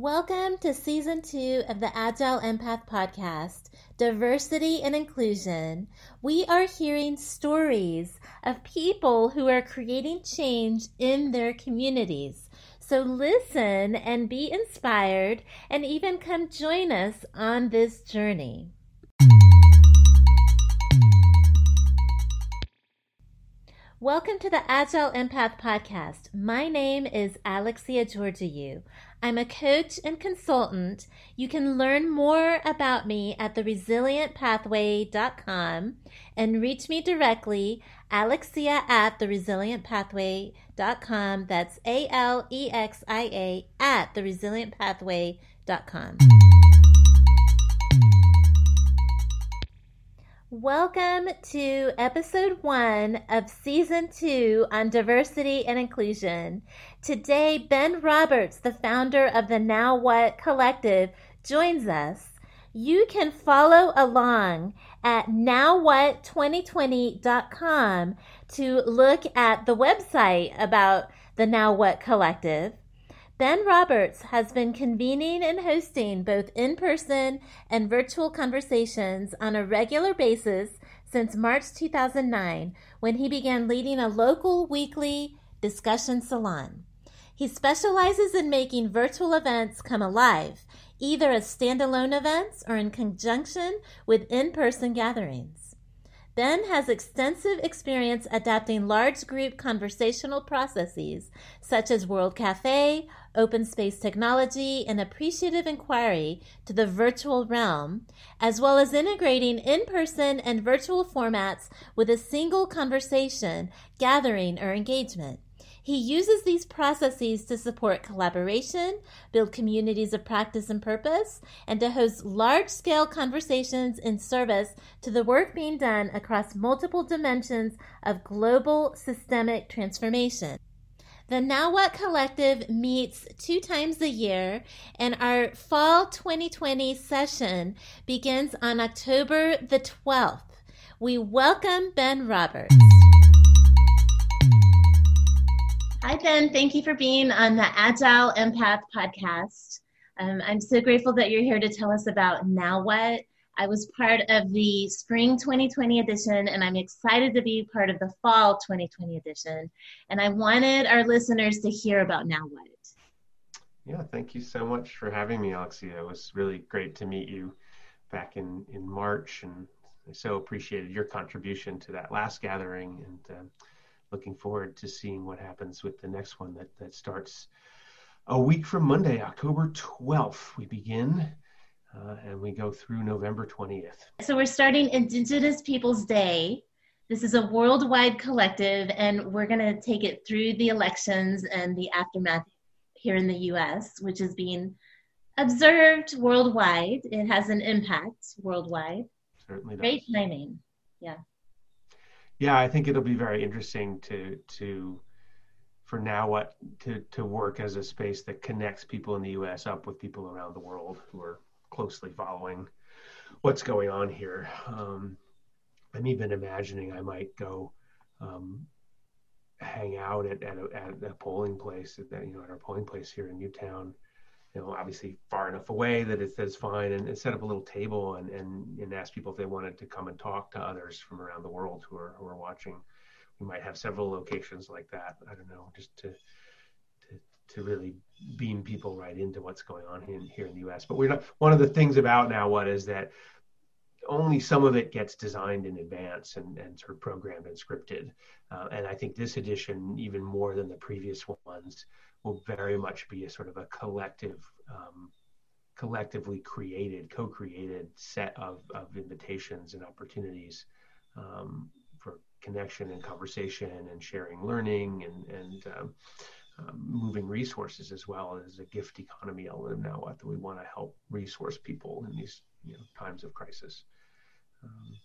Welcome to season two of the Agile Empath podcast, Diversity and Inclusion. We are hearing stories of people who are creating change in their communities. So listen and be inspired and even come join us on this journey. Welcome to the Agile Empath Podcast. My name is Alexia Georgiou. I'm a coach and consultant. You can learn more about me at theresilientpathway.com and reach me directly, Alexia at theresilientpathway.com. That's A L E X I A at theresilientpathway.com. Welcome to episode one of season two on diversity and inclusion. Today, Ben Roberts, the founder of the Now What Collective, joins us. You can follow along at nowwhat2020.com to look at the website about the Now What Collective. Ben Roberts has been convening and hosting both in person and virtual conversations on a regular basis since March 2009 when he began leading a local weekly discussion salon. He specializes in making virtual events come alive, either as standalone events or in conjunction with in person gatherings. Ben has extensive experience adapting large group conversational processes such as World Cafe, open space technology, and appreciative inquiry to the virtual realm, as well as integrating in person and virtual formats with a single conversation, gathering, or engagement. He uses these processes to support collaboration, build communities of practice and purpose, and to host large scale conversations in service to the work being done across multiple dimensions of global systemic transformation. The Now What Collective meets two times a year, and our fall 2020 session begins on October the 12th. We welcome Ben Roberts. Hi, Ben. Thank you for being on the Agile Empath podcast. Um, I'm so grateful that you're here to tell us about Now What. I was part of the spring 2020 edition, and I'm excited to be part of the fall 2020 edition. And I wanted our listeners to hear about Now What. Yeah, thank you so much for having me, Alexia. It was really great to meet you back in, in March, and I so appreciated your contribution to that last gathering. And uh, looking forward to seeing what happens with the next one that, that starts a week from Monday, October 12th. We begin uh, and we go through November 20th. So we're starting Indigenous Peoples Day. This is a worldwide collective, and we're going to take it through the elections and the aftermath here in the US, which is being observed worldwide. It has an impact worldwide. Certainly does. Great timing. Yeah yeah, I think it'll be very interesting to to for now what to to work as a space that connects people in the U.S. up with people around the world who are closely following what's going on here. Um, I'm even imagining I might go um, hang out at, at, a, at a polling place at you know at our polling place here in Newtown you know, obviously far enough away that it's, fine, and, and, set up a little table and, and, and ask people if they wanted to come and talk to others from around the world who are, who are watching. We might have several locations like that. I don't know, just to, to, really beam people right into what's going on in, here in the U.S. But we're not, one of the things about now what is that only some of it gets designed in advance and, and sort of programmed and scripted. Uh, and I think this edition, even more than the previous ones, will very much be a sort of a collective, um, collectively created, co-created set of, of invitations and opportunities um, for connection and conversation and sharing learning and, and um, um moving resources as well as a gift economy element now that we want to help resource people in these you know, times of crisis. Um,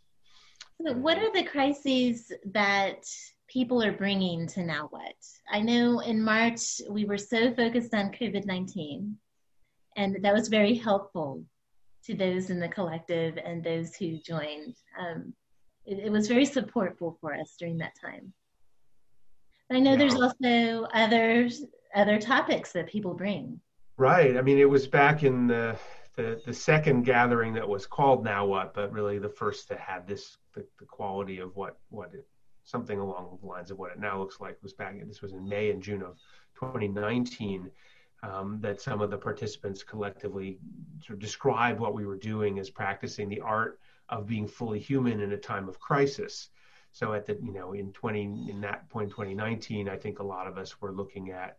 so what are the crises that people are bringing to now what? I know in March we were so focused on COVID 19, and that was very helpful to those in the collective and those who joined. Um, it, it, was very supportful for us during that time. I know yeah. there's also others, other topics that people bring. Right. I mean, it was back in the the, the second gathering that was called Now What, but really the first that had this the, the quality of what what it, something along the lines of what it now looks like was back. This was in May and June of 2019. Um, that some of the participants collectively sort of described what we were doing as practicing the art of being fully human in a time of crisis. So at the you know in 20 in that point 2019, I think a lot of us were looking at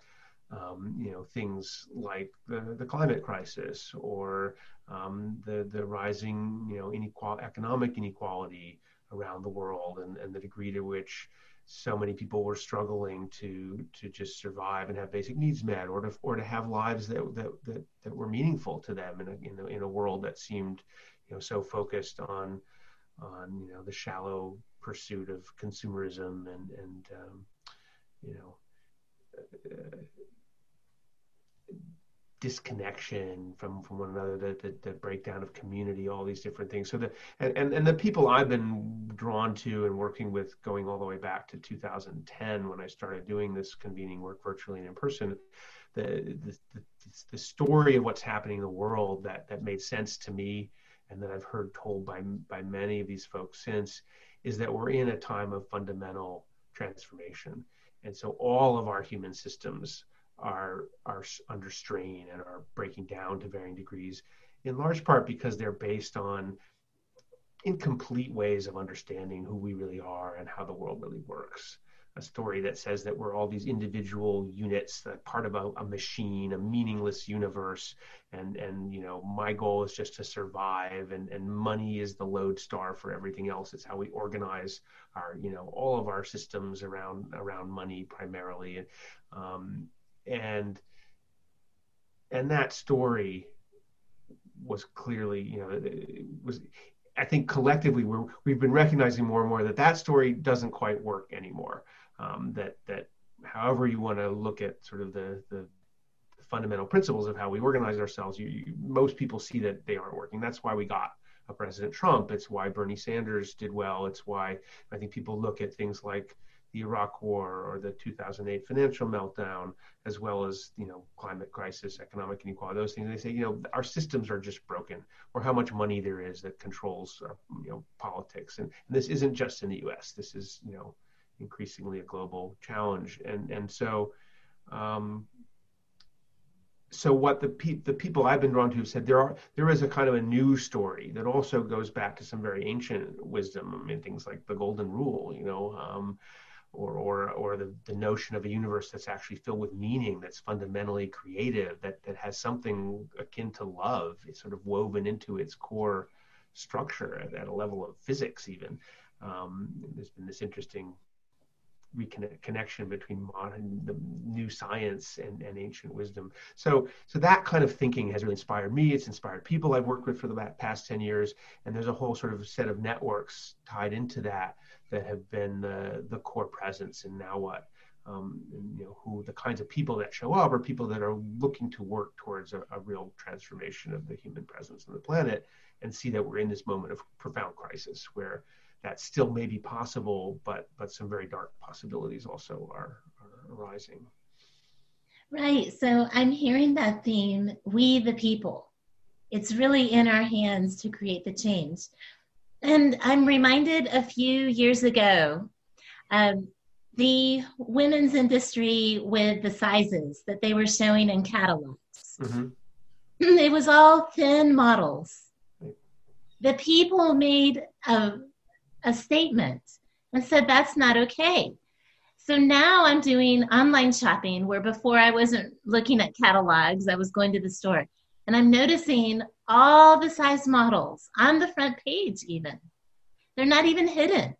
um, you know things like the, the climate crisis or um, the the rising you know inequal economic inequality around the world and, and the degree to which so many people were struggling to to just survive and have basic needs met or to or to have lives that that that, that were meaningful to them in a, in a in a world that seemed you know so focused on on you know the shallow pursuit of consumerism and and um, you know uh, disconnection from from one another, the, the, the, breakdown of community, all these different things. So the and, and and the people I've been drawn to and working with, going all the way back to 2010 when I started doing this convening work virtually and in person, the the, the, the story of what's happening in the world that that made sense to me and that I've heard told by by many of these folks since is that we're in a time of fundamental transformation, and so all of our human systems are are under strain and are breaking down to varying degrees, in large part because they're based on incomplete ways of understanding who we really are and how the world really works. A story that says that we're all these individual units, that part of a, a machine, a meaningless universe, and and you know my goal is just to survive, and and money is the lodestar for everything else. It's how we organize our you know all of our systems around around money primarily, and um, and and that story was clearly you know was i think collectively we're we've been recognizing more and more that that story doesn't quite work anymore um, that that however you want to look at sort of the the fundamental principles of how we organize ourselves you, you, most people see that they aren't working that's why we got a president trump it's why bernie sanders did well it's why i think people look at things like the Iraq War or the 2008 financial meltdown, as well as you know climate crisis, economic inequality, those things. They say you know our systems are just broken, or how much money there is that controls our, you know politics. And, and this isn't just in the U.S. This is you know increasingly a global challenge. And and so. Um, so what the pe- the people I've been drawn to have said there are there is a kind of a new story that also goes back to some very ancient wisdom. I mean things like the golden rule, you know, um, or or or the, the notion of a universe that's actually filled with meaning that's fundamentally creative that that has something akin to love it's sort of woven into its core structure at, at a level of physics even um, there's been this interesting reconnect connection between modern the new science and, and ancient wisdom. So so that kind of thinking has really inspired me. It's inspired people i've worked with for the past 10 years. And there's a whole sort of set of networks tied into that that have been the, the core presence. And now what? Um, and, you know who the kinds of people that show up are people that are looking to work towards a, a, real transformation of the human presence on the planet and see that we're in this moment of profound crisis where that still may be possible but but some very dark possibilities also are, are arising right so i'm hearing that theme we the people it's really in our hands to create the change and I'm reminded a few years ago, um, the women's industry with the sizes that they were showing in catalogs. Mm-hmm. It was all thin models. The people made a, a statement and said that's not okay. So now I'm doing online shopping where before I wasn't looking at catalogs, I was going to the store and I'm noticing all the size models on the front page, even. They're not even hidden.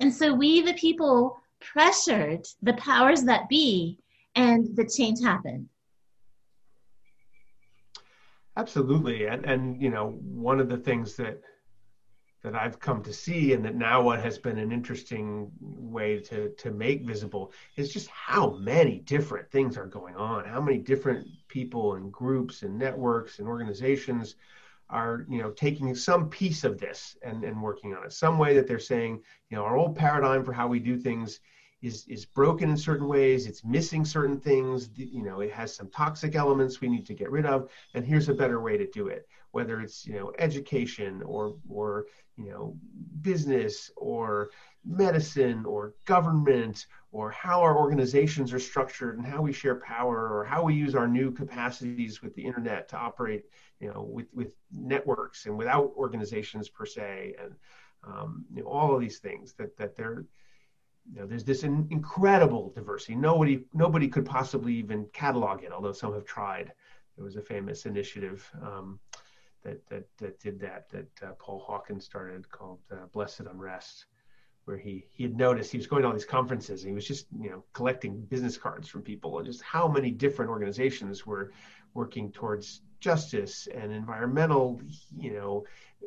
And so we, the people, pressured the powers that be, and the change happened. Absolutely. And, and you know, one of the things that that I've come to see, and that now what has been an interesting way to to make visible is just how many different things are going on, how many different people and groups and networks and organizations are you know taking some piece of this and, and working on it. Some way that they're saying you know our old paradigm for how we do things is is broken in certain ways it's missing certain things you know it has some toxic elements we need to get rid of and here's a better way to do it. Whether it's you know education or or you know business or medicine or government or how our organizations are structured and how we share power or how we use our new capacities with the internet to operate you know with with networks and without organizations per se and um, you know, all of these things that that they're you know, there's this in, incredible diversity. Nobody nobody could possibly even catalog it, although some have tried. There was a famous initiative um, that, that that did that that uh, Paul Hawken started called uh, Blessed Unrest, where he he had noticed he was going to all these conferences and he was just you know collecting business cards from people and just how many different organizations were working towards justice and environmental you know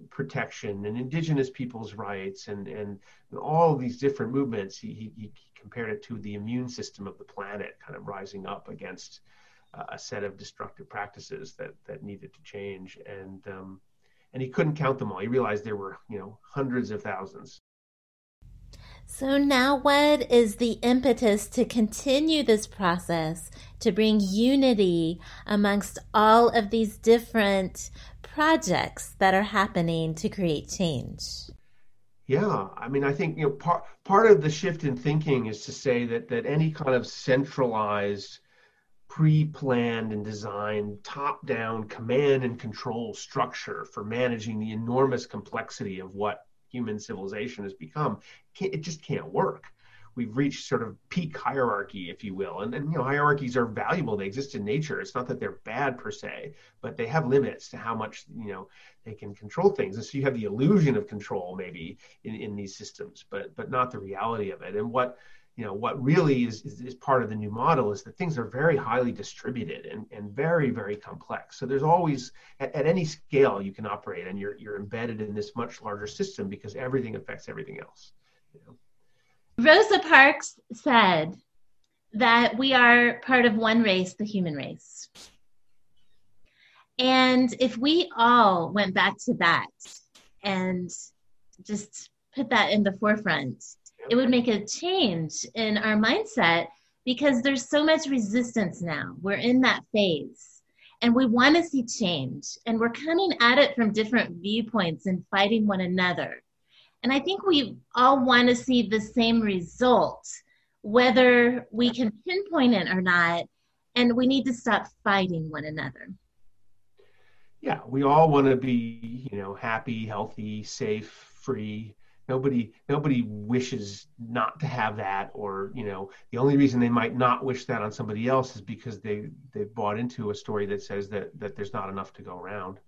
protection and indigenous people's rights and and all these different movements. He, he, he compared it to the immune system of the planet kind of rising up against a set of destructive practices that that needed to change. And um, and he couldn't count them all. He realized there were you know hundreds of thousands. So now what is the impetus to continue this process to bring unity amongst all of these different projects that are happening to create change? Yeah, I mean, I think you know part part of the shift in thinking is to say that that any kind of centralized, pre-planned and designed top-down command and control structure for managing the enormous complexity of what human civilization has become, it just can't work. We've reached sort of peak hierarchy, if you will, and, and you know hierarchies are valuable. They exist in nature. It's not that they're bad per se, but they have limits to how much you know they can control things. And so you have the illusion of control maybe in, in these systems, but but not the reality of it. And what you know what really is, is, is, part of the new model is that things are very highly distributed and, and very very complex so there's always at, at, any scale you can operate and you're, you're embedded in this much larger system because everything affects everything else you know? rosa parks said that we are part of one race the human race and if we all went back to that and just put that in the forefront it would make a change in our mindset because there's so much resistance now. We're in that phase and we want to see change and we're coming at it from different viewpoints and fighting one another. And I think we all want to see the same result, whether we can pinpoint it or not. And we need to stop fighting one another. Yeah, we all want to be, you know, happy, healthy, safe, free, nobody nobody wishes not to have that or you know the only reason they might not wish that on somebody else is because they they've bought into a story that says that that there's not enough to go around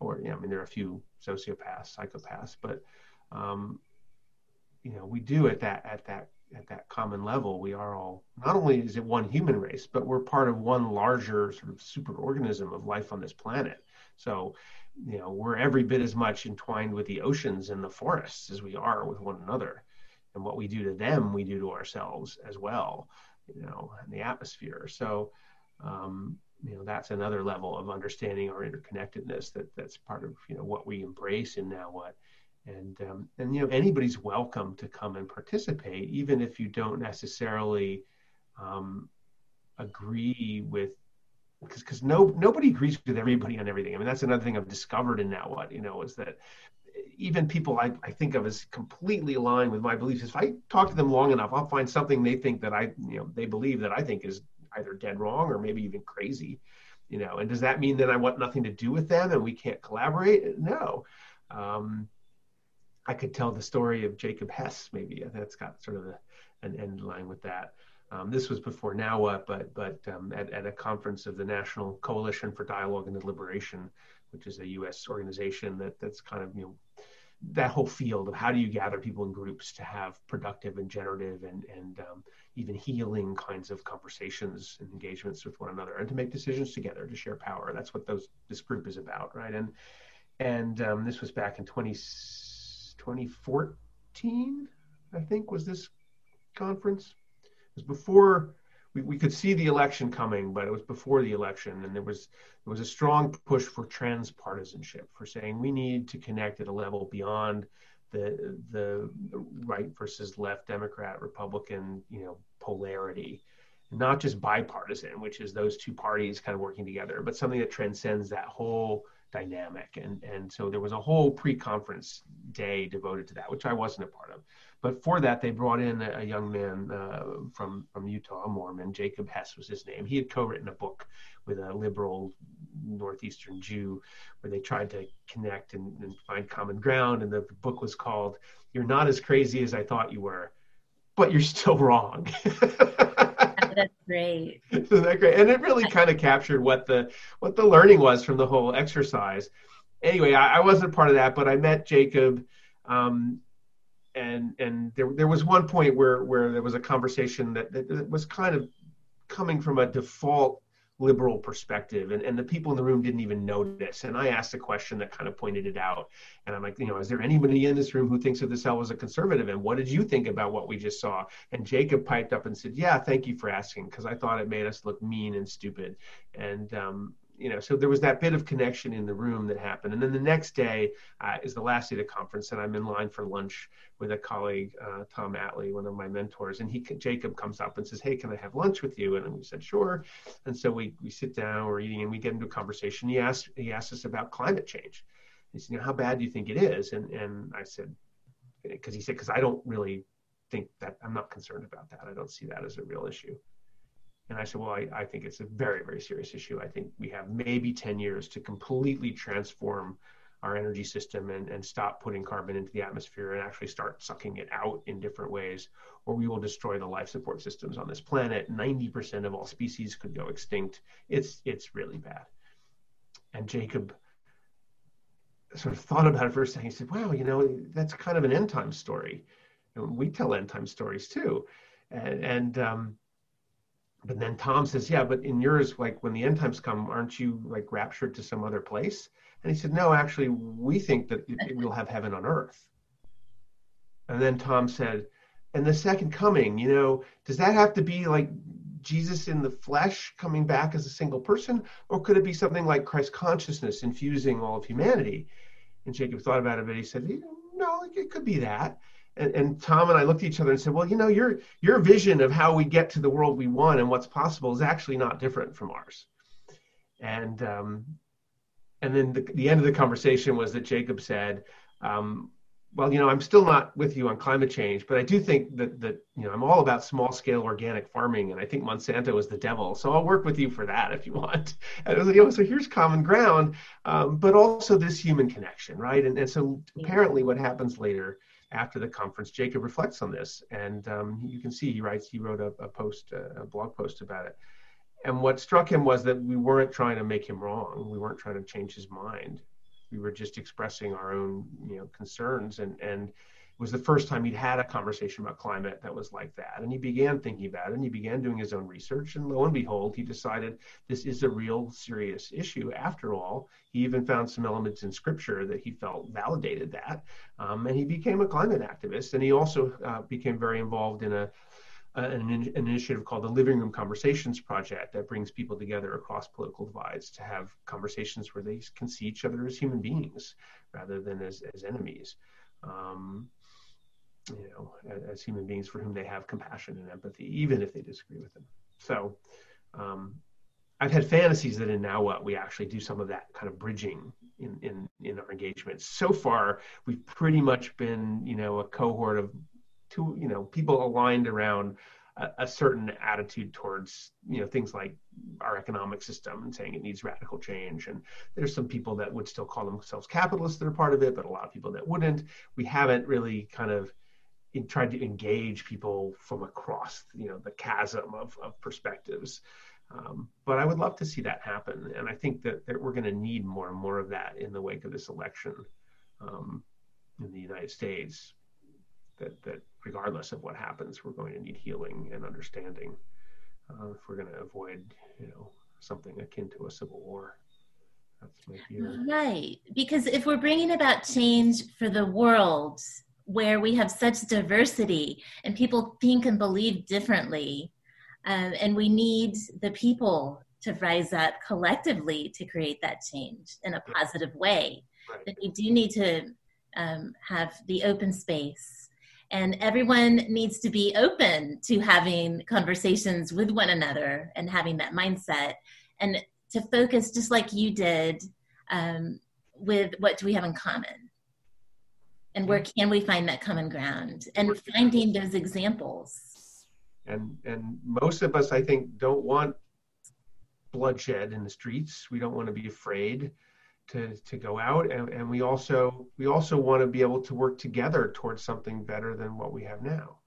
or you know, i mean there are a few sociopaths psychopaths but um, you know we do at that at that at that common level. We are all not only is it one human race but we're part of one larger sort of super organism of life on this planet. So you know we're every bit as much entwined with the oceans and the forests as we are with one another. And what we do to them we do to ourselves as well you know and the atmosphere. So um, you know that's another level of understanding our interconnectedness that that's part of you know what we embrace in now what. And um, and you know anybody's welcome to come and participate even if you don't necessarily um, agree with because because no nobody agrees with everybody on everything. I mean, that's another thing I've discovered in now what you know is that even people I, I think of as completely aligned with my beliefs, if I talk to them long enough, I'll find something they think that I you know they believe that I think is either dead wrong or maybe even crazy. You know, and does that mean that I want nothing to do with them and we can't collaborate? No. Um, I could tell the story of Jacob Hess, maybe that's got sort of a, an end line with that. Um, this was before Now but but um, at, at a conference of the National Coalition for Dialogue and Deliberation, which is a U.S. organization that that's kind of you know that whole field of how do you gather people in groups to have productive and generative and and um, even healing kinds of conversations and engagements with one another and to make decisions together to share power. That's what those this group is about, right? And and um, this was back in 20, 2014, I think, was this conference was before we, we could see the election coming, but it was before the election, and there was there was a strong push for transpartisanship, for saying we need to connect at a level beyond the the right versus left, Democrat, Republican, you know, polarity, not just bipartisan, which is those two parties kind of working together, but something that transcends that whole dynamic. And and so there was a whole pre-conference day devoted to that, which I wasn't a part of. But for that, they brought in a, a young man uh, from from Utah, a Mormon. Jacob Hess was his name. He had co-written a book with a liberal northeastern Jew, where they tried to connect and, and find common ground. And the, the book was called "You're Not as Crazy as I Thought You Were." but you're still wrong. That's great. Isn't that great? And it really kind of captured what the what the learning was from the whole exercise. Anyway, I, I wasn't part of that, but I met Jacob, um, and and there there was one point where where there was a conversation that, that, that was kind of coming from a default liberal perspective and, and the people in the room didn't even notice. And i asked a question that kind of pointed it out. And i'm like you know is there anybody in this room who thinks of this cell as a conservative? And what did you think about what we just saw? And jacob piped up and said yeah thank you for asking because i thought it made us look mean and stupid. And um, you know, so there was that bit of connection in the room that happened. And then the next day uh, is the last day of the conference, and I'm in line for lunch with a colleague, uh, Tom Atlee, one of my mentors. And he, Jacob, comes up and says, "Hey, can I have lunch with you?" And we said, "Sure." And so we we sit down, we're eating, and we get into a conversation. He asked he asked us about climate change. He said, "You know, how bad do you think it is?" And and I said, because he said, because I don't really think that I'm not concerned about that. I don't see that as a real issue. And I said, well, I, I think it's a very, very serious issue. I think we have maybe 10 years to completely transform our energy system and, and stop putting carbon into the atmosphere and actually start sucking it out in different ways, or we will destroy the life support systems on this planet. 90% of all species could go extinct. It's, it's really bad. And Jacob sort of thought about it for a second. He said, wow, you know, that's kind of an end time story. And we tell end time stories too. And, and um, but then Tom says, yeah, but in yours, like when the end times come, aren't you like raptured to some other place? And he said, no, actually, we think that we'll have heaven on earth. And then Tom said, and the second coming, you know, does that have to be like Jesus in the flesh coming back as a single person, or could it be something like Christ consciousness infusing all of humanity? And Jacob thought about it, but he said, no, it could be that and, and Tom and I looked at each other and said, "Well, you know, your your vision of how we get to the world we want and what's possible is actually not different from ours." And um, and then the, the end of the conversation was that Jacob said, um, "Well, you know, I'm still not with you on climate change, but I do think that that you know I'm all about small scale organic farming, and I think Monsanto is the devil. So I'll work with you for that if you want." And was like, "Oh, so here's common ground, um, but also this human connection, right?" And and so apparently, what happens later after the conference, Jacob reflects on this, and um, you can see he writes. He wrote a, a post, a, a blog post about it. And what struck him was that we weren't trying to make him wrong. We weren't trying to change his mind. We were just expressing our own, you know, concerns and and was the first time he'd had a conversation about climate that was like that. And he began thinking about it and he began doing his own research. And lo and behold, he decided this is a real serious issue after all. He even found some elements in scripture that he felt validated that. Um, and he became a climate activist. And he also uh, became very involved in a an, an, initiative called the Living Room Conversations Project that brings people together across political divides to have conversations where they can see each other as human beings rather than as, as enemies. Um, you know, as, as, human beings for whom they have compassion and empathy, even if they disagree with them. So, um, I've had fantasies that in now what we actually do some of that kind of bridging in in in our engagements. So far, we've pretty much been, you know, a cohort of two, you know, people aligned around a, a certain attitude towards, you know, things like our economic system and saying it needs radical change. And there's some people that would still call themselves capitalists that are part of it, but a lot of people that wouldn't. We haven't really kind of in, tried to engage people from across you know the chasm of, of perspectives. Um, but i would love to see that happen. And i think that, that we're going to need more and more of that in the wake of this election um, in the united states that, that regardless of what happens we're going to need healing and understanding uh, if we're going to avoid you know something akin to a civil war. That's my view. Right. Because if we're bringing about change for the world where we have such diversity and people think and believe differently. Um, and we need the people to rise up collectively to create that change in a positive way. But we do need to um, have the open space and everyone needs to be open to having conversations with one another and having that mindset and to focus just like you did um, with what do we have in common and where can we find that common ground? And finding those examples. And and most of us i think don't want bloodshed in the streets. We don't want to be afraid to to go out. And, and we also we also want to be able to work together towards something better than what we have now.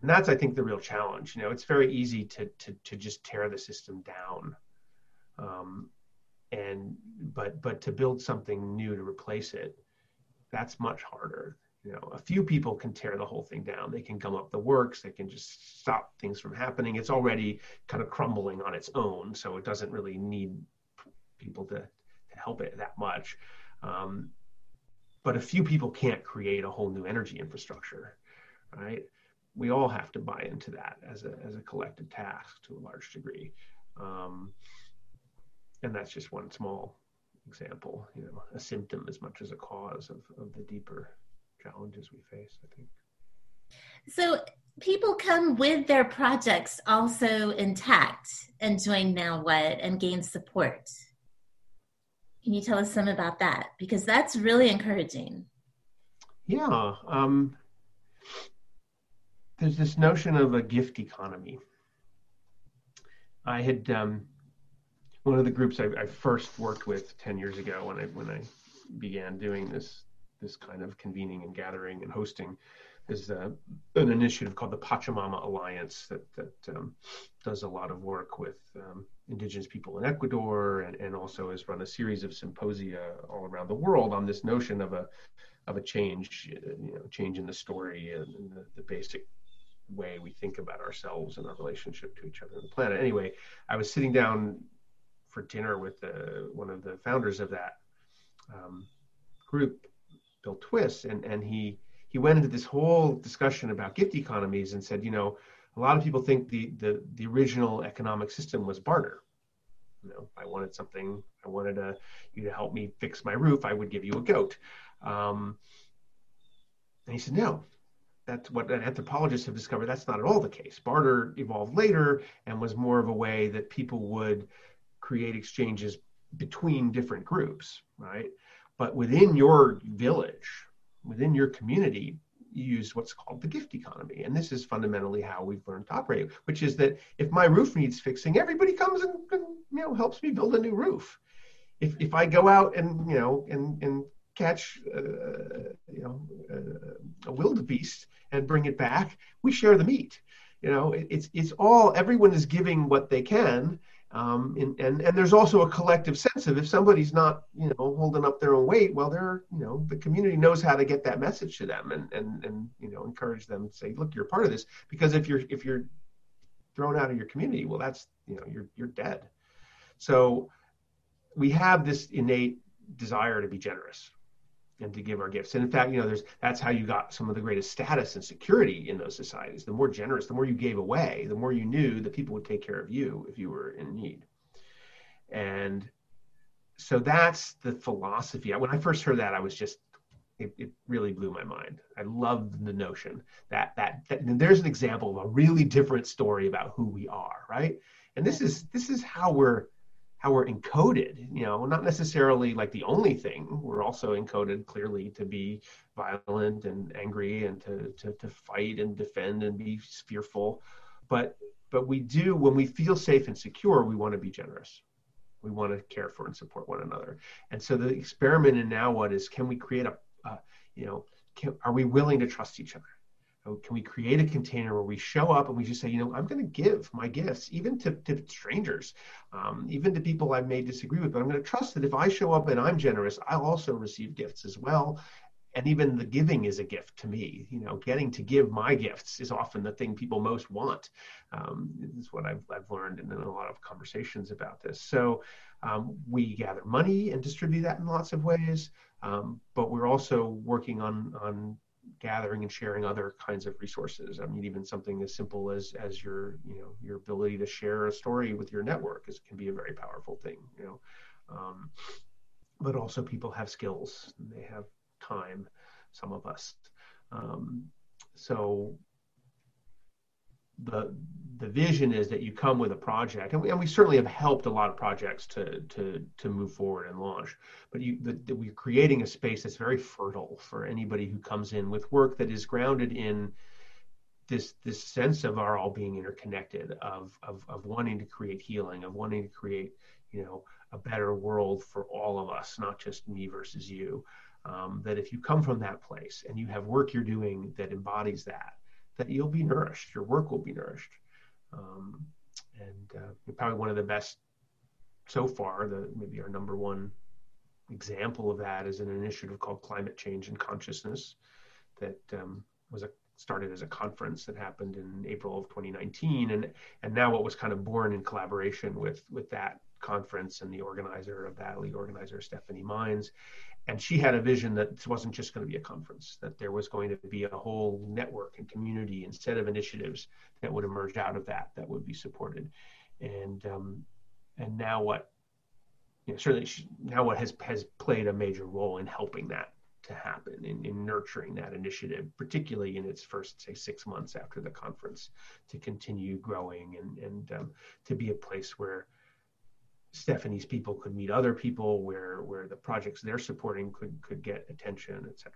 And that's i think the real challenge. You know it's very easy to to, to just tear the system down. Um, and but but to build something new to replace it that's much harder. You know a few people can tear the whole thing down. They can gum up the works. They can just stop things from happening. It's already kind of crumbling on its own so it doesn't really need people to to help it that much. Um, but a few people can't create a whole new energy infrastructure, right? We all have to buy into that as a as a collective task to a large degree, um, and that's just one small example. You know, a symptom as much as a cause of of the deeper challenges we face. I think. So people come with their projects also intact and join Now What and gain support. Can you tell us some about that? Because that's really encouraging. Yeah. Um, there's this notion of a gift economy. I had um, one of the groups I, I, first worked with 10 years ago when I when I began doing this this kind of convening and gathering and hosting is uh, an initiative called the Pachamama Alliance that that um, does a lot of work with um, indigenous people in Ecuador and, and also has run a series of symposia all around the world on this notion of a of a change, you know, change in the story and, and the, the, basic way we think about ourselves and our relationship to each other and the planet. Anyway, I was sitting down for dinner with the, one of the founders of that um, group, Bill Twist, and and he he went into this whole discussion about gift economies and said, you know, a lot of people think the the, the original economic system was barter. You know, I wanted something, I wanted a, you to help me fix my roof, I would give you a goat. Um, and he said, no, that's what anthropologists have discovered. That's not at all the case. Barter evolved later and was more of a way that people would create exchanges between different groups, right? But within your village, within your community you use what's called the gift economy. And this is fundamentally how we've learned to operate, which is that if my roof needs fixing, everybody comes and, and you know helps me build a new roof. If if I go out and you know and and catch uh, you know uh, a wildebeest and bring it back, we share the meat. You know, it, it's it's all everyone is giving what they can, um, and, and, and there's also a collective sense of if somebody's not, you know, holding up their own weight, well, they're, you know, the community knows how to get that message to them and, and, and, you know, encourage them to say, look, you're part of this. Because if you're, if you're thrown out of your community, well, that's, you know, you're, you're dead. So we have this innate desire to be generous, and to give our gifts. And in fact, you know, there's that's how you got some of the greatest status and security in those societies. The more generous, the more you gave away, the more you knew that people would take care of you if you were in need. And so that's the philosophy. When I first heard that, I was just it, it really blew my mind. I loved the notion that, that that there's an example of a really different story about who we are, right? And this is this is how we're how we're encoded you know not necessarily like the only thing. We're also encoded clearly to be violent and angry and to, to, to fight and defend and be fearful. But but we do when we feel safe and secure we want to be generous. We want to care for and support one another. And so the experiment in now what is can we create a, you know can, are we willing to trust each other can we create a container where we show up and we just say, you know, I'm going to give my gifts, even to, to strangers, um, even to people I may disagree with, but I'm going to trust that if I show up and I'm generous, I'll also receive gifts as well. And even the giving is a gift to me. You know, getting to give my gifts is often the thing people most want. Um, is what I've, I've learned in a lot of conversations about this. So um, we gather money and distribute that in lots of ways, um, but we're also working on on gathering and sharing other kinds of resources. I mean, even something as simple as as your you know your ability to share a story with your network is can be a very powerful thing. You know, um, but also people have skills, they have time. some of us. Um, so the the vision is that you come with a project, and we, and we certainly have helped a lot of projects to to to move forward and launch. But you, the, the, we're creating a space that's very fertile for anybody who comes in with work that is grounded in this this sense of our all being interconnected, of of of wanting to create healing, of wanting to create you know a better world for all of us, not just me versus you. Um, that if you come from that place and you have work you're doing that embodies that, that you'll be nourished. Your work will be nourished. Um, and uh, probably one of the best so far, the maybe our number one example of that is an initiative called Climate Change and Consciousness that um, was a, started as a conference that happened in April of 2019, and and now what was kind of born in collaboration with with that conference and the organizer of that lead organizer Stephanie Mines and she had a vision that this wasn't just going to be a conference, that there was going to be a whole network and community and set of initiatives that would emerge out of that that would be supported. And um, and now what? You know, certainly she, now what has has played a major role in helping that to happen, in, in nurturing that initiative, particularly in its first say six months after the conference, to continue growing and and um, to be a place where Stephanie's people could meet other people, where where the projects they're supporting could could get attention, etc.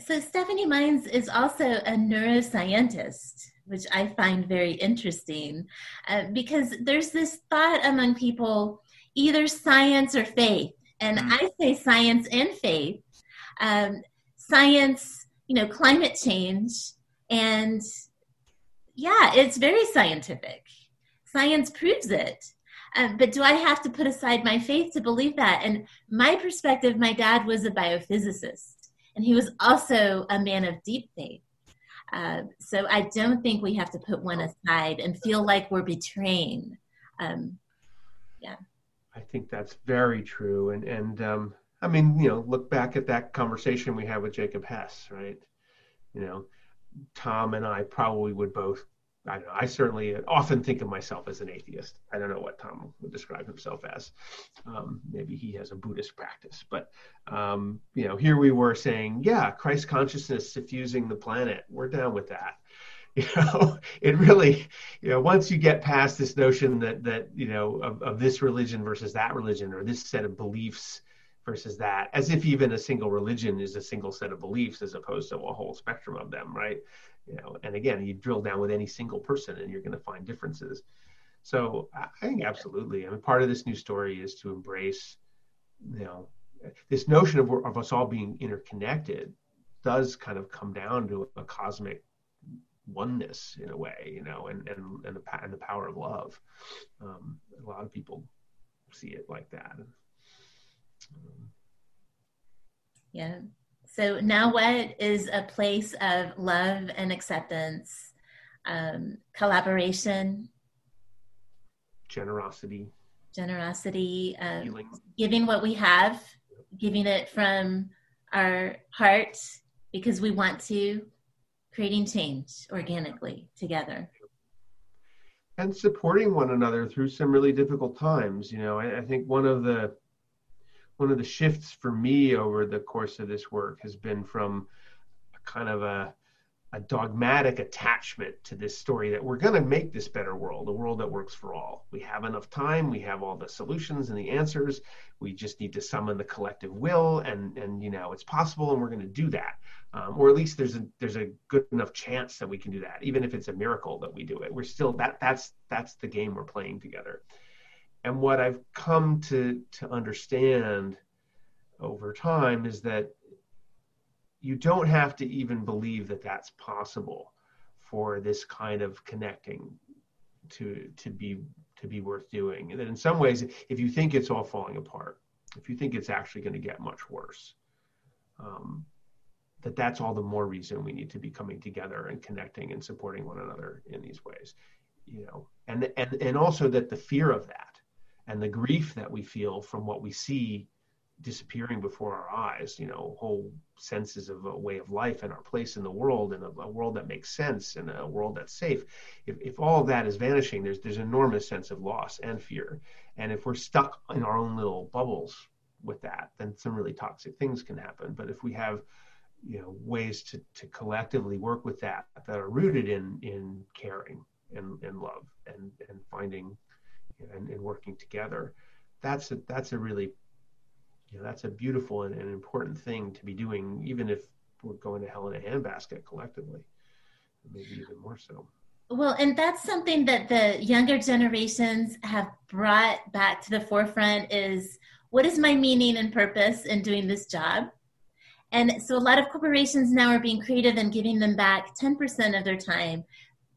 So Stephanie Mines is also a neuroscientist, which I find very interesting, uh, because there's this thought among people either science or faith, and mm-hmm. I say science and faith. Um, science, you know, climate change, and yeah, it's very scientific. Science proves it um, but do I have to put aside my faith to believe that? And my perspective, my dad was a biophysicist, and he was also a man of deep faith. Uh, so I don't think we have to put one aside and feel like we're betraying. Um, yeah. I think that's very true. And, and um, I mean, you know, look back at that conversation we had with Jacob Hess, right? You know, Tom and I probably would both I. I certainly often think of myself as an atheist. I don't know what Tom would describe himself as. Um, maybe he has a Buddhist practice, but um, you know, here we were saying, yeah, Christ consciousness suffusing the planet. We're down with that. You know, it really, you know, once you get past this notion that that you know of, of this religion versus that religion or this set of beliefs versus that, as if even a single religion is a single set of beliefs as opposed to a whole spectrum of them, right? You know and again you drill down with any single person and you're going to find differences. So i think absolutely. I mean part of this new story is to embrace you know this notion of, of us all being interconnected does kind of come down to a cosmic oneness in a way you know and and and the, and the power of love. Um, a lot of people see it like that. Um, yeah so now what is a place of love and acceptance, um, collaboration, generosity, generosity, um, giving what we have, giving it from our heart because we want to, creating change organically together. And supporting one another through some really difficult times. You know, I, I think one of the one of the shifts for me over the course of this work has been from a kind of a, a dogmatic attachment to this story that we're going to make this better world, a world that works for all. We have enough time, we have all the solutions and the answers. We just need to summon the collective will, and and you know it's possible, and we're going to do that. Um, or at least there's a there's a good enough chance that we can do that, even if it's a miracle that we do it. We're still that that's that's the game we're playing together and what I've come to to understand over time is that you don't have to even believe that that's possible for this kind of connecting to to be to be worth doing. And that in some ways if you think it's all falling apart if you think it's actually going to get much worse um, that that's all the more reason we need to be coming together and connecting and supporting one another in these ways you know. And and and also that the fear of that and the grief that we feel from what we see disappearing before our eyes you know whole senses of a way of life and our place in the world and a, a world that makes sense and a world that's safe. If, if all that is vanishing there's there's enormous sense of loss and fear. And if we're stuck in our own little bubbles with that then some really toxic things can happen. But if we have you know ways to to collectively work with that that are rooted in in caring and, and love and and finding and, and working together that's a that's a really you know that's a beautiful and, and important thing to be doing even if we're going to hell in a handbasket collectively maybe even more so well, and that's something that the younger generations have brought back to the forefront is what is my meaning and purpose in doing this job? And so a lot of corporations now are being creative and giving them back 10% of their time.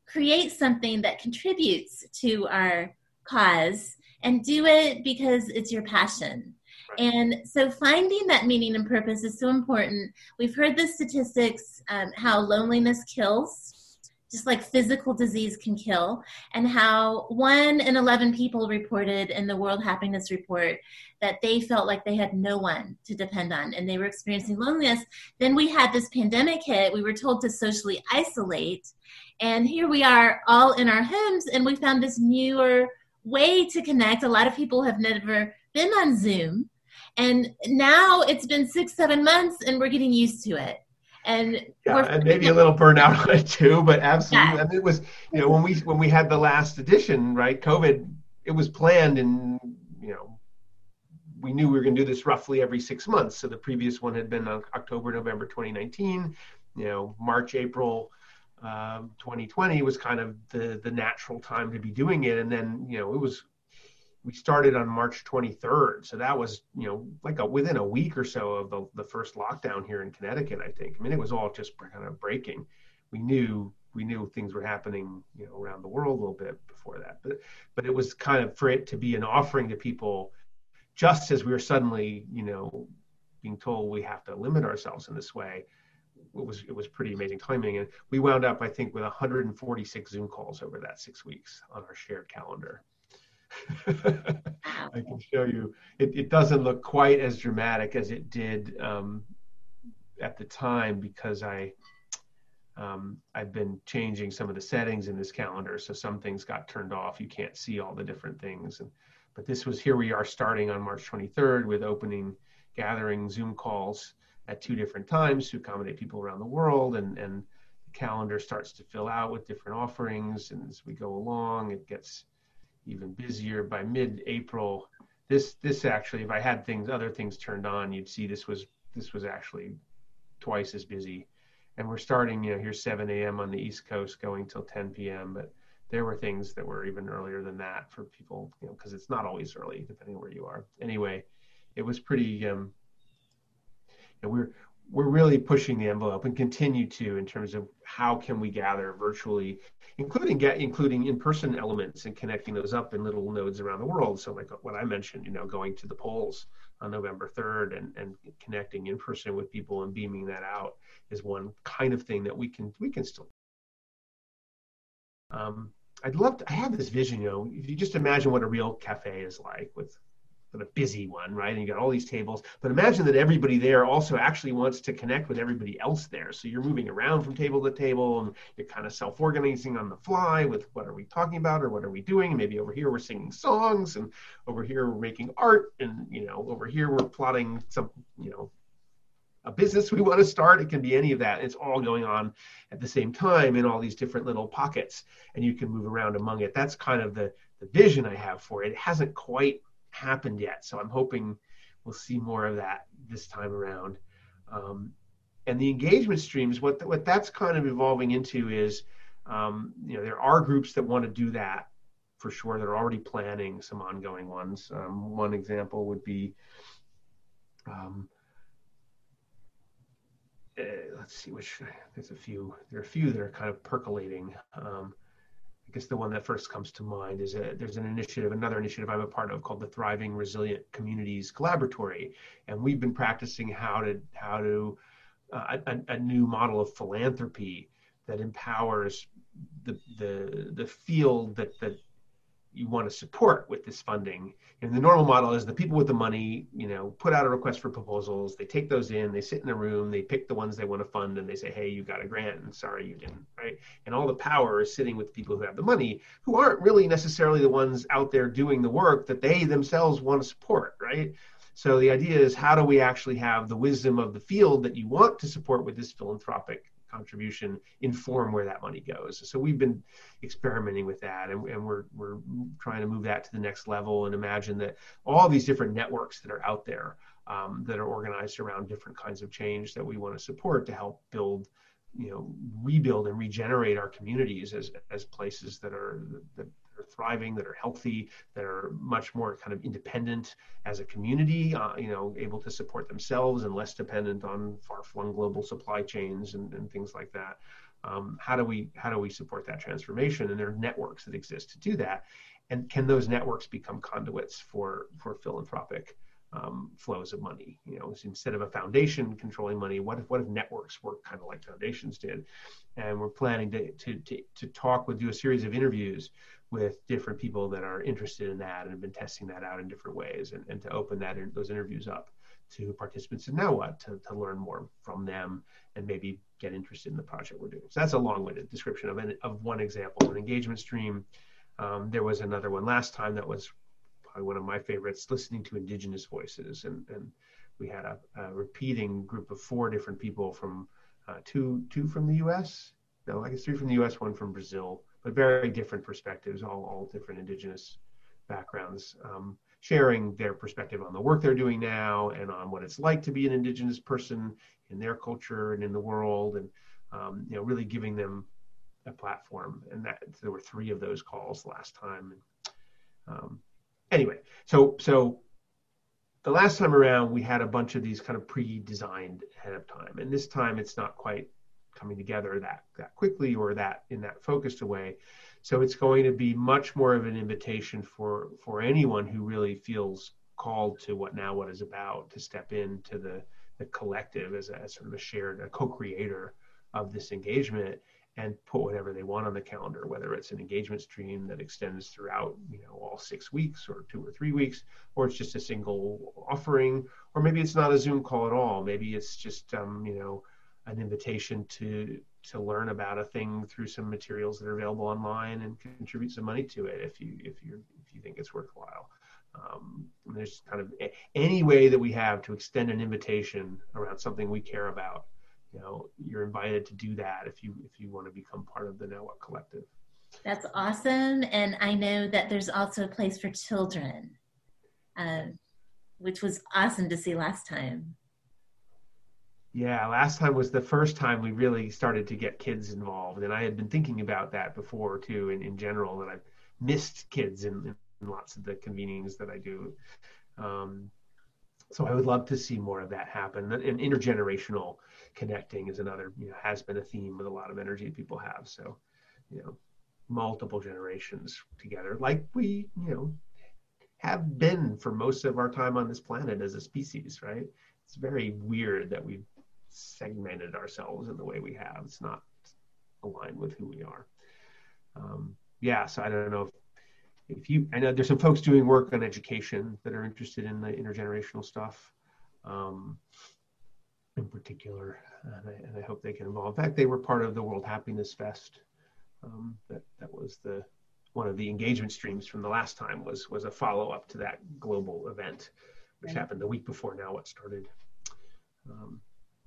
Create something that contributes to our cause and do it because it's your passion. And so finding that meaning and purpose is so important. We've heard the statistics um, how loneliness kills just like physical disease can kill, and how one in 11 people reported in the World Happiness Report that they felt like they had no one to depend on and they were experiencing loneliness. Then we had this pandemic hit, we were told to socially isolate, and here we are all in our homes, and we found this newer way to connect. A lot of people have never been on Zoom. And now it's been six, seven months, and we're getting used to it and yeah, and maybe a little burnout on it too. But absolutely, yeah. and it was you know when we when we had the last edition, right? COVID, it was planned, and you know we knew we were going to do this roughly every six months. So the previous one had been October, November 2019. You know, March, April. Um, 2020 was kind of the the natural time to be doing it, and then you know it was we started on March 23rd. So that was, you know, like a, within a week or so of the, the first lockdown here in Connecticut, I think. I mean, it was all just kind of breaking. We knew we knew things were happening, you know, around the world a little bit before that. But but it was kind of for it to be an offering to people just as we were suddenly, you know, being told we have to limit ourselves in this way. It was it was pretty amazing timing, and we wound up, I think, with 146 Zoom calls over that six weeks on our shared calendar. I can show you. It, it doesn't look quite as dramatic as it did um, at the time because I um, I've been changing some of the settings in this calendar, so some things got turned off. You can't see all the different things. And, but this was here we are starting on March 23rd with opening gathering Zoom calls at two different times to accommodate people around the world, and and the calendar starts to fill out with different offerings. And as we go along, it gets even busier by mid-April. This this actually, if I had things other things turned on, you'd see this was this was actually twice as busy. And we're starting, you know, here 7 a.m. on the East Coast, going till 10 p.m. But there were things that were even earlier than that for people, you know, because it's not always early depending where you are. Anyway, it was pretty. Um, know, we're we're really pushing the envelope and continue to in terms of how can we gather virtually including get including in-person elements and connecting those up in little nodes around the world. So like what i mentioned you know going to the polls on november 3rd and, and connecting in person with people and beaming that out is one kind of thing that we can we can still um, i'd love to i have this vision you know if you just imagine what a real cafe is like with a busy one, right? And you got all these tables. But imagine that everybody there also actually wants to connect with everybody else there. So you're moving around from table to table and you're kind of self-organizing on the fly with what are we talking about or what are we doing? maybe over here we're singing songs and over here we're making art and you know, over here we're plotting some, you know, a business we want to start. It can be any of that. It's all going on at the same time in all these different little pockets, and you can move around among it. That's kind of the the vision I have for it. It hasn't quite happened yet. So I'm hoping we'll see more of that this time around. Um, and the engagement streams, what what that's kind of evolving into is, um, you know, there are groups that want to do that for sure. They're already planning some ongoing ones. Um, one example would be, um, uh, let's see which. There's a few. There are a few that are kind of percolating. Um, I guess the one that first comes to mind is a, there's an initiative, another initiative I'm a part of called the Thriving Resilient Communities Collaboratory, and we've been practicing how to how to uh, a, a, new model of philanthropy that empowers the the the field that that you want to support with this funding. And the normal model is the people with the money, you know, put out a request for proposals. They take those in, they sit in a room, they pick the ones they want to fund, and they say, "Hey, you got a grant, and sorry you didn't." Right? And all the power is sitting with the people who have the money, who aren't really necessarily the ones out there doing the work that they themselves want to support. Right? So the idea is how do we actually have the wisdom of the field that you want to support with this philanthropic contribution inform where that money goes. So we've been experimenting with that, and, and, we're we're trying to move that to the next level and imagine that all these different networks that are out there um, that are organized around different kinds of change that we want to support to help build, you know, rebuild and regenerate our communities as as places that are that are thriving, that are healthy, that are much more kind of independent as a community, uh, you know, able to support themselves and less dependent on far-flung global supply chains and, and things like that. Um, how do we how do we support that transformation? And there are networks that exist to do that. And can those networks become conduits for for philanthropic um, flows of money. You know, instead of a foundation controlling money, what if what if networks work kind of like foundations did? And we're planning to to to, to talk with do a series of interviews with different people that are interested in that and have been testing that out in different ways, and, and to open that those interviews up to participants and now what to, to learn more from them and maybe get interested in the project we're doing. So that's a long-winded description of an, of one example, an engagement stream. Um, there was another one last time that was probably one of my favorites, listening to indigenous voices. And, and we had a, a repeating group of four different people from uh, two, two from the US, no, I guess three from the US, one from Brazil, but very different perspectives, all, all different indigenous backgrounds, um, sharing their perspective on the work they're doing now and on what it's like to be an indigenous person in their culture and in the world, and um, you know, really giving them a platform. And that there were three of those calls last time. Um, anyway, so so the last time around we had a bunch of these kind of pre-designed ahead of time, and this time it's not quite coming together that that quickly or that in that focused way. So it's going to be much more of an invitation for for anyone who really feels called to what now what is about to step into the the collective as a as sort of a shared a co-creator of this engagement and put whatever they want on the calendar, whether it's an engagement stream that extends throughout, you know, all six weeks or two or three weeks, or it's just a single offering, or maybe it's not a Zoom call at all. Maybe it's just, um, you know, an invitation to to learn about a thing through some materials that are available online and contribute some money to it if you if you if you think it's worthwhile. Um, there's kind of any way that we have to extend an invitation around something we care about you know you're invited to do that if you if you want to become part of the Now What Collective. That's awesome, and I know that there's also a place for children, uh, which was awesome to see last time. Yeah, last time was the first time we really started to get kids involved, and I had been thinking about that before too, in, in general, that I've missed kids in, in lots of the convenings that I do. Um, so I would love to see more of that happen, an intergenerational connecting is another you know has been a theme with a lot of energy that people have. So you know multiple generations together like we you know have been for most of our time on this planet as a species right? It's very weird that we've segmented ourselves in the way we have. It's not aligned with who we are. Um, yeah so i don't know if, if you i know there's some folks doing work on education that are interested in the intergenerational stuff. Um, in particular, and I, and I, hope they get involved. In fact, they were part of the World Happiness Fest. Um, that that was the one of the engagement streams from the last time was was a follow up to that global event, which right. happened the week before now it started. Um,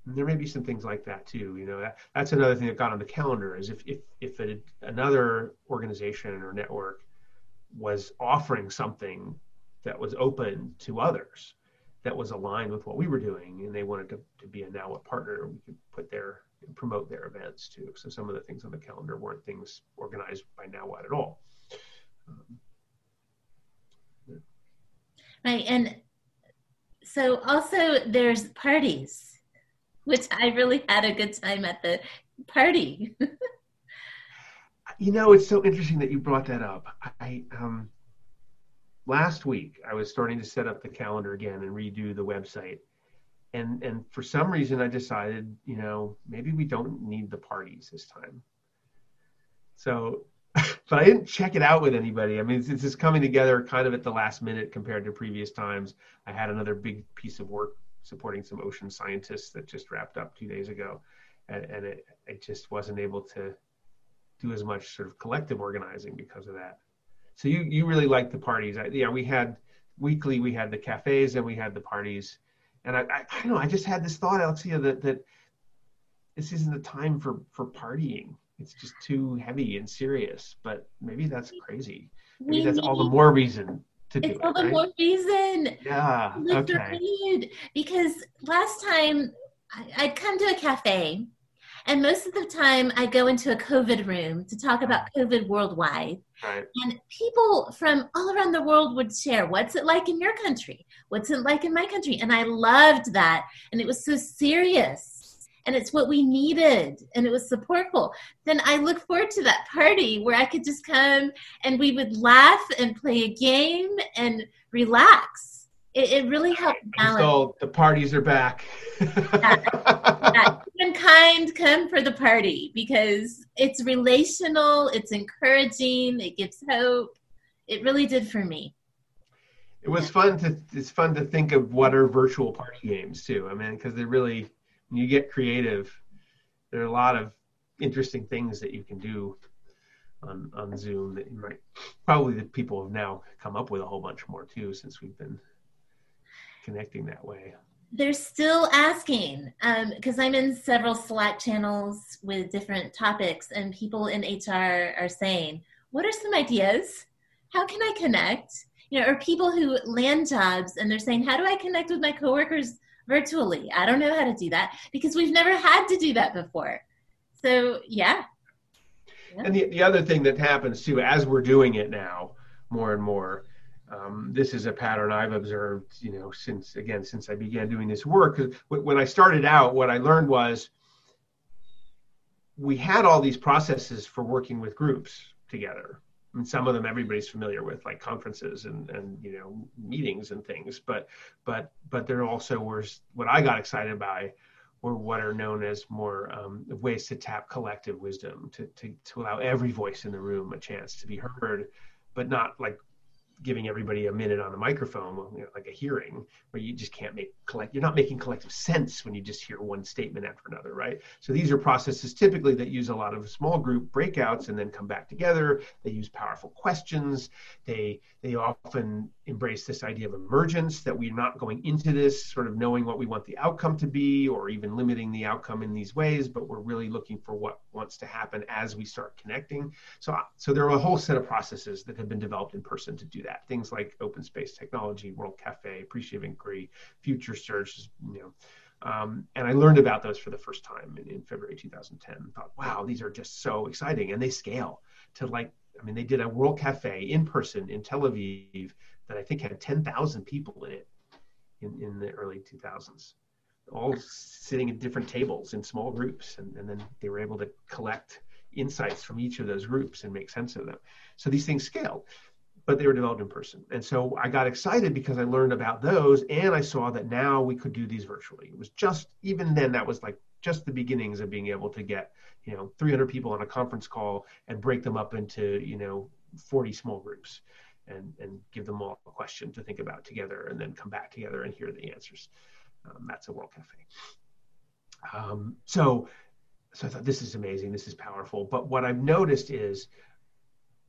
there may be some things like that too. You know, that, that's another thing that got on the calendar is if if if it, another organization or network was offering something that was open to others that was aligned with what we were doing and they wanted to, to be a now what partner we could put their promote their events too. So some of the things on the calendar weren't things organized by now what at all. Um, yeah. right and so also there's parties which i really had a good time at the party. You know it's so interesting that you brought that up. I um last week I was starting to set up the calendar again and redo the website. And and for some reason I decided, you know, maybe we don't need the parties this time. So but I didn't check it out with anybody. I mean, this is coming together kind of at the last minute compared to previous times. I had another big piece of work supporting some ocean scientists that just wrapped up two days ago, and, and it, it just wasn't able to do as much sort of collective organizing because of that. So you you really liked the parties. I, yeah, we had weekly we had the cafes and we had the parties, and I, I, I don't know. I just had this thought, Alexia, that that this isn't the time for for partying. It's just too heavy and serious. But maybe that's crazy. Maybe We that's all the more reason to do It's it. all the right? more reason. Yeah. Okay. Because last time I, I'd come to a cafe, and most of the time I go into a COVID room to talk about mm. COVID worldwide. Right. And people from all around the world would share what's it like in your country? What's it like in my country? And I loved that. And it was so serious. And it's what we needed. And it was supportful. Then I look forward to that party where I could just come and we would laugh and play a game and relax. It, it really helped balance. So the parties are back. Yeah, Humankind come for the party because it's relational, it's encouraging, it gives hope. It really did for me. it was fun to it's fun to think of what are virtual party games too. I mean, because they really when you get creative, there are a lot of interesting things that you can do on on Zoom that you might probably the people have now come up with a whole bunch more too since we've been connecting that way. They're still asking um, because I'm in several Slack channels with different topics, and people in HR are saying, "What are some ideas? How can I connect?" You know, or people who land jobs and they're saying, "How do I connect with my coworkers virtually?" I don't know how to do that because we've never had to do that before. So yeah, And the, the other thing that happens too, as we're doing it now more and more, um, this is a pattern I've observed, you know, since again, since I began doing this work. When I started out, what I learned was we had all these processes for working with groups together. And some of them everybody's familiar with, like conferences and, and you know meetings and things. But but but there also was what I got excited by or what are known as more um, ways to tap collective wisdom to, to, to allow every voice in the room a chance to be heard, but not like giving everybody a minute on a microphone, you know, like a hearing where you just can't make collect. You're not making collective sense when you just hear one statement after another, right? So these are processes typically that use a lot of small group breakouts and then come back together. They use powerful questions. They they often embrace this idea of emergence that we're not going into this sort of knowing what we want the outcome to be or even limiting the outcome in these ways, but we're really looking for what wants to happen as we start connecting. So so there are a whole set of processes that have been developed in person to do that. Things like open space technology, World Cafe, appreciative inquiry, future search, you know. Um, and I learned about those for the first time in, in February 2010. Thought, wow, these are just so exciting, and they scale to like I mean, they did a World Cafe in person in Tel Aviv that I think had 10,000 people in it in, in the early 2000s, all sitting at different tables in small groups. And, and then they were able to collect insights from each of those groups and make sense of them. So these things scaled, but they were developed in person. And so I got excited because I learned about those and I saw that now we could do these virtually. It was just, even then, that was like just the beginnings of being able to get you know 300 people on a conference call and break them up into you know 40 small groups and and give them all a question to think about together and then come back together and hear the answers um, that's a world cafe um, so so i thought this is amazing this is powerful but what i've noticed is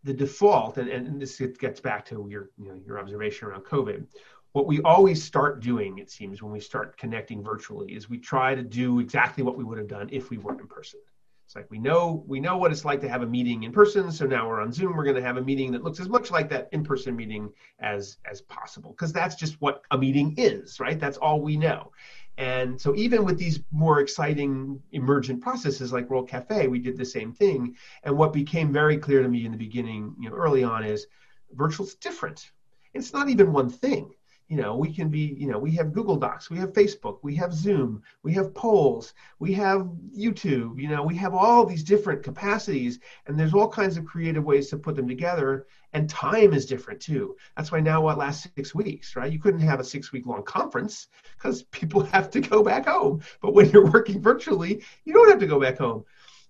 the default and, and this gets back to your you know your observation around covid what we always start doing, it seems, when we start connecting virtually, is we try to do exactly what we would have done if we weren't in person. It's like we know we know what it's like to have a meeting in person, so now we're on Zoom. We're going to have a meeting that looks as much like that in-person meeting as as possible, because that's just what a meeting is, right? That's all we know. And so even with these more exciting emergent processes like World Cafe, we did the same thing. And what became very clear to me in the beginning, you know, early on, is virtual is different. It's not even one thing you know we can be you know we have google docs we have facebook we have zoom we have polls we have youtube you know we have all these different capacities and there's all kinds of creative ways to put them together and time is different too. That's why now what lasts six weeks right? You couldn't have a six week long conference because people have to go back home. But when you're working virtually you don't have to go back home.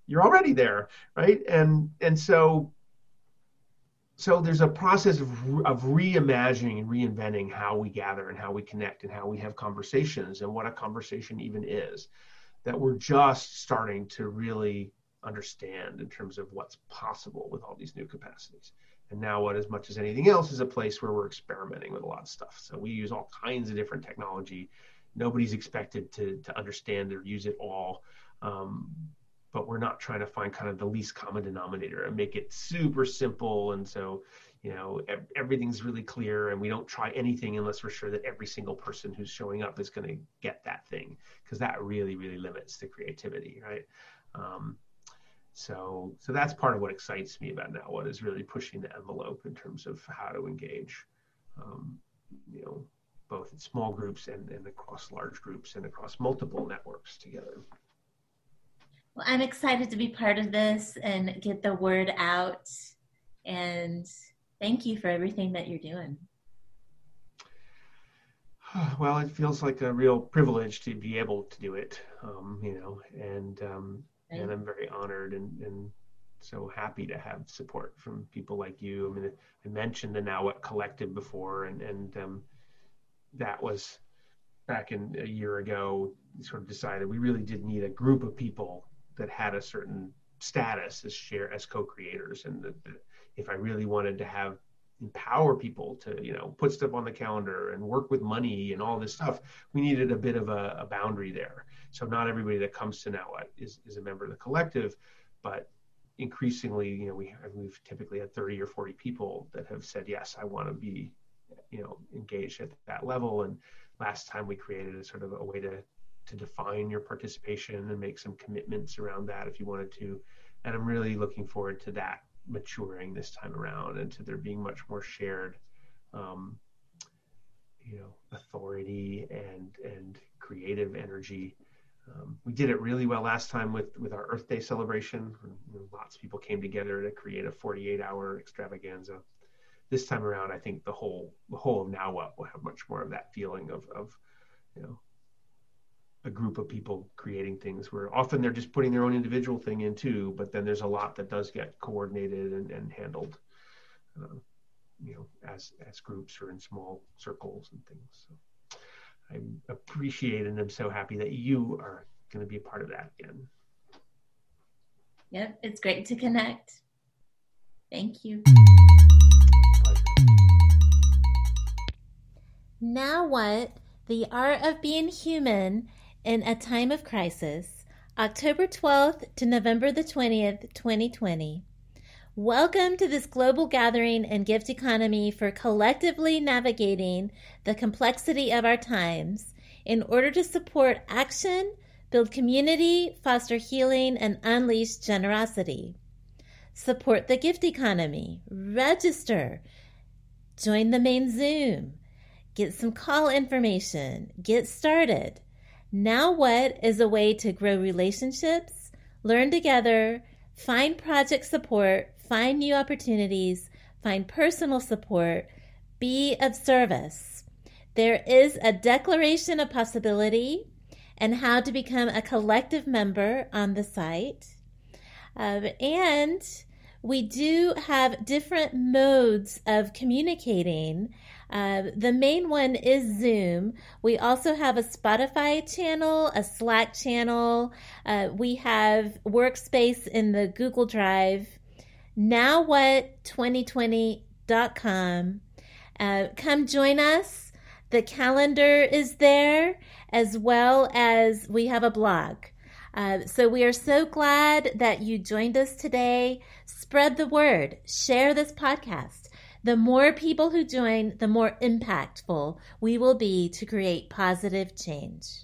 You're already there right? And and so so there's a process of, of reimagining and reinventing how we gather and how we connect and how we have conversations and what a conversation even is that we're just starting to really understand in terms of what's possible with all these new capacities And now, what as much as anything else is a place where we're experimenting with a lot of stuff. So we use all kinds of different technology. Nobody's expected to to understand or use it all. Um, but we're not trying to find kind of the least common denominator and make it super simple. And so, you know, everything's really clear and we don't try anything unless we're sure that every single person who's showing up is going to get that thing because that really, really limits the creativity, right? Um, so, so that's part of what excites me about now. What is really pushing the envelope in terms of how to engage, um, you know, both in small groups and, and across large groups and across multiple networks together. Well, I'm excited to be part of this and get the word out. And thank you for everything that you're doing. Well, it feels like a real privilege to be able to do it, um, you know, and um, right. and I'm very honored and, and so happy to have support from people like you. I mean, I mentioned the Now What Collective before, and and um, that was back in a year ago. Sort of decided we really did need a group of people that had a certain status as share as co-creators and that, if i really wanted to have empower people to you know put stuff on the calendar and work with money and all this stuff we needed a bit of a, a boundary there. So not everybody that comes to now is, is a member of the collective but increasingly you know we have, we've typically had 30 or 40 people that have said yes i want to be you know engaged at that level. And last time we created a sort of a way to to define your participation and make some commitments around that if you wanted to. And I'm really looking forward to that maturing this time around and to there being much more shared, um, you know, authority and and creative energy. Um, we did it really well last time with with our Earth Day celebration. Lots of people came together to create a 48 hour extravaganza. This time around, I think the whole the whole of Now What will have much more of that feeling of of you know a group of people creating things where often they're just putting their own individual thing in too, but then there's a lot that does get coordinated and, and handled, uh, you know, as as groups or in small circles and things. So I appreciate and I'm so happy that you are going to be a part of that again. Yep, it's great to connect. Thank you. Now what? The Art of Being Human in a time of crisis, October 12th to November the 20th, 2020. Welcome to this global gathering and gift economy for collectively navigating the complexity of our times in order to support action, build community, foster healing, and unleash generosity. Support the gift economy. Register. Join the main Zoom. Get some call information. Get started. Now What is a way to grow relationships, learn together, find project support, find new opportunities, find personal support, be of service. There is a declaration of possibility and how to become a collective member on the site. Um, and we do have different modes of communicating uh, the main one is Zoom. We also have a Spotify channel, a Slack channel. Uh, we have Workspace in the Google Drive. NowWhat2020.com. Uh, come join us. The calendar is there, as well as we have a blog. Uh, so we are so glad that you joined us today. Spread the word, share this podcast. The more people who join, the more impactful we will be to create positive change.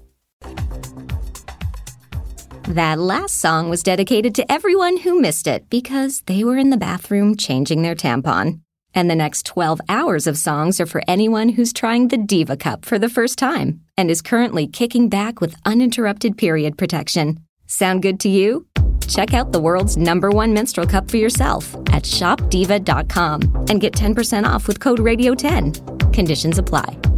That last song was dedicated to everyone who missed it because they were in the bathroom changing their tampon. And the next 12 hours of songs are for anyone who's trying the Diva Cup for the first time and is currently kicking back with uninterrupted period protection. Sound good to you? Check out the world's number one menstrual cup for yourself at shopdiva.com and get 10% off with code RADIO10. Conditions apply.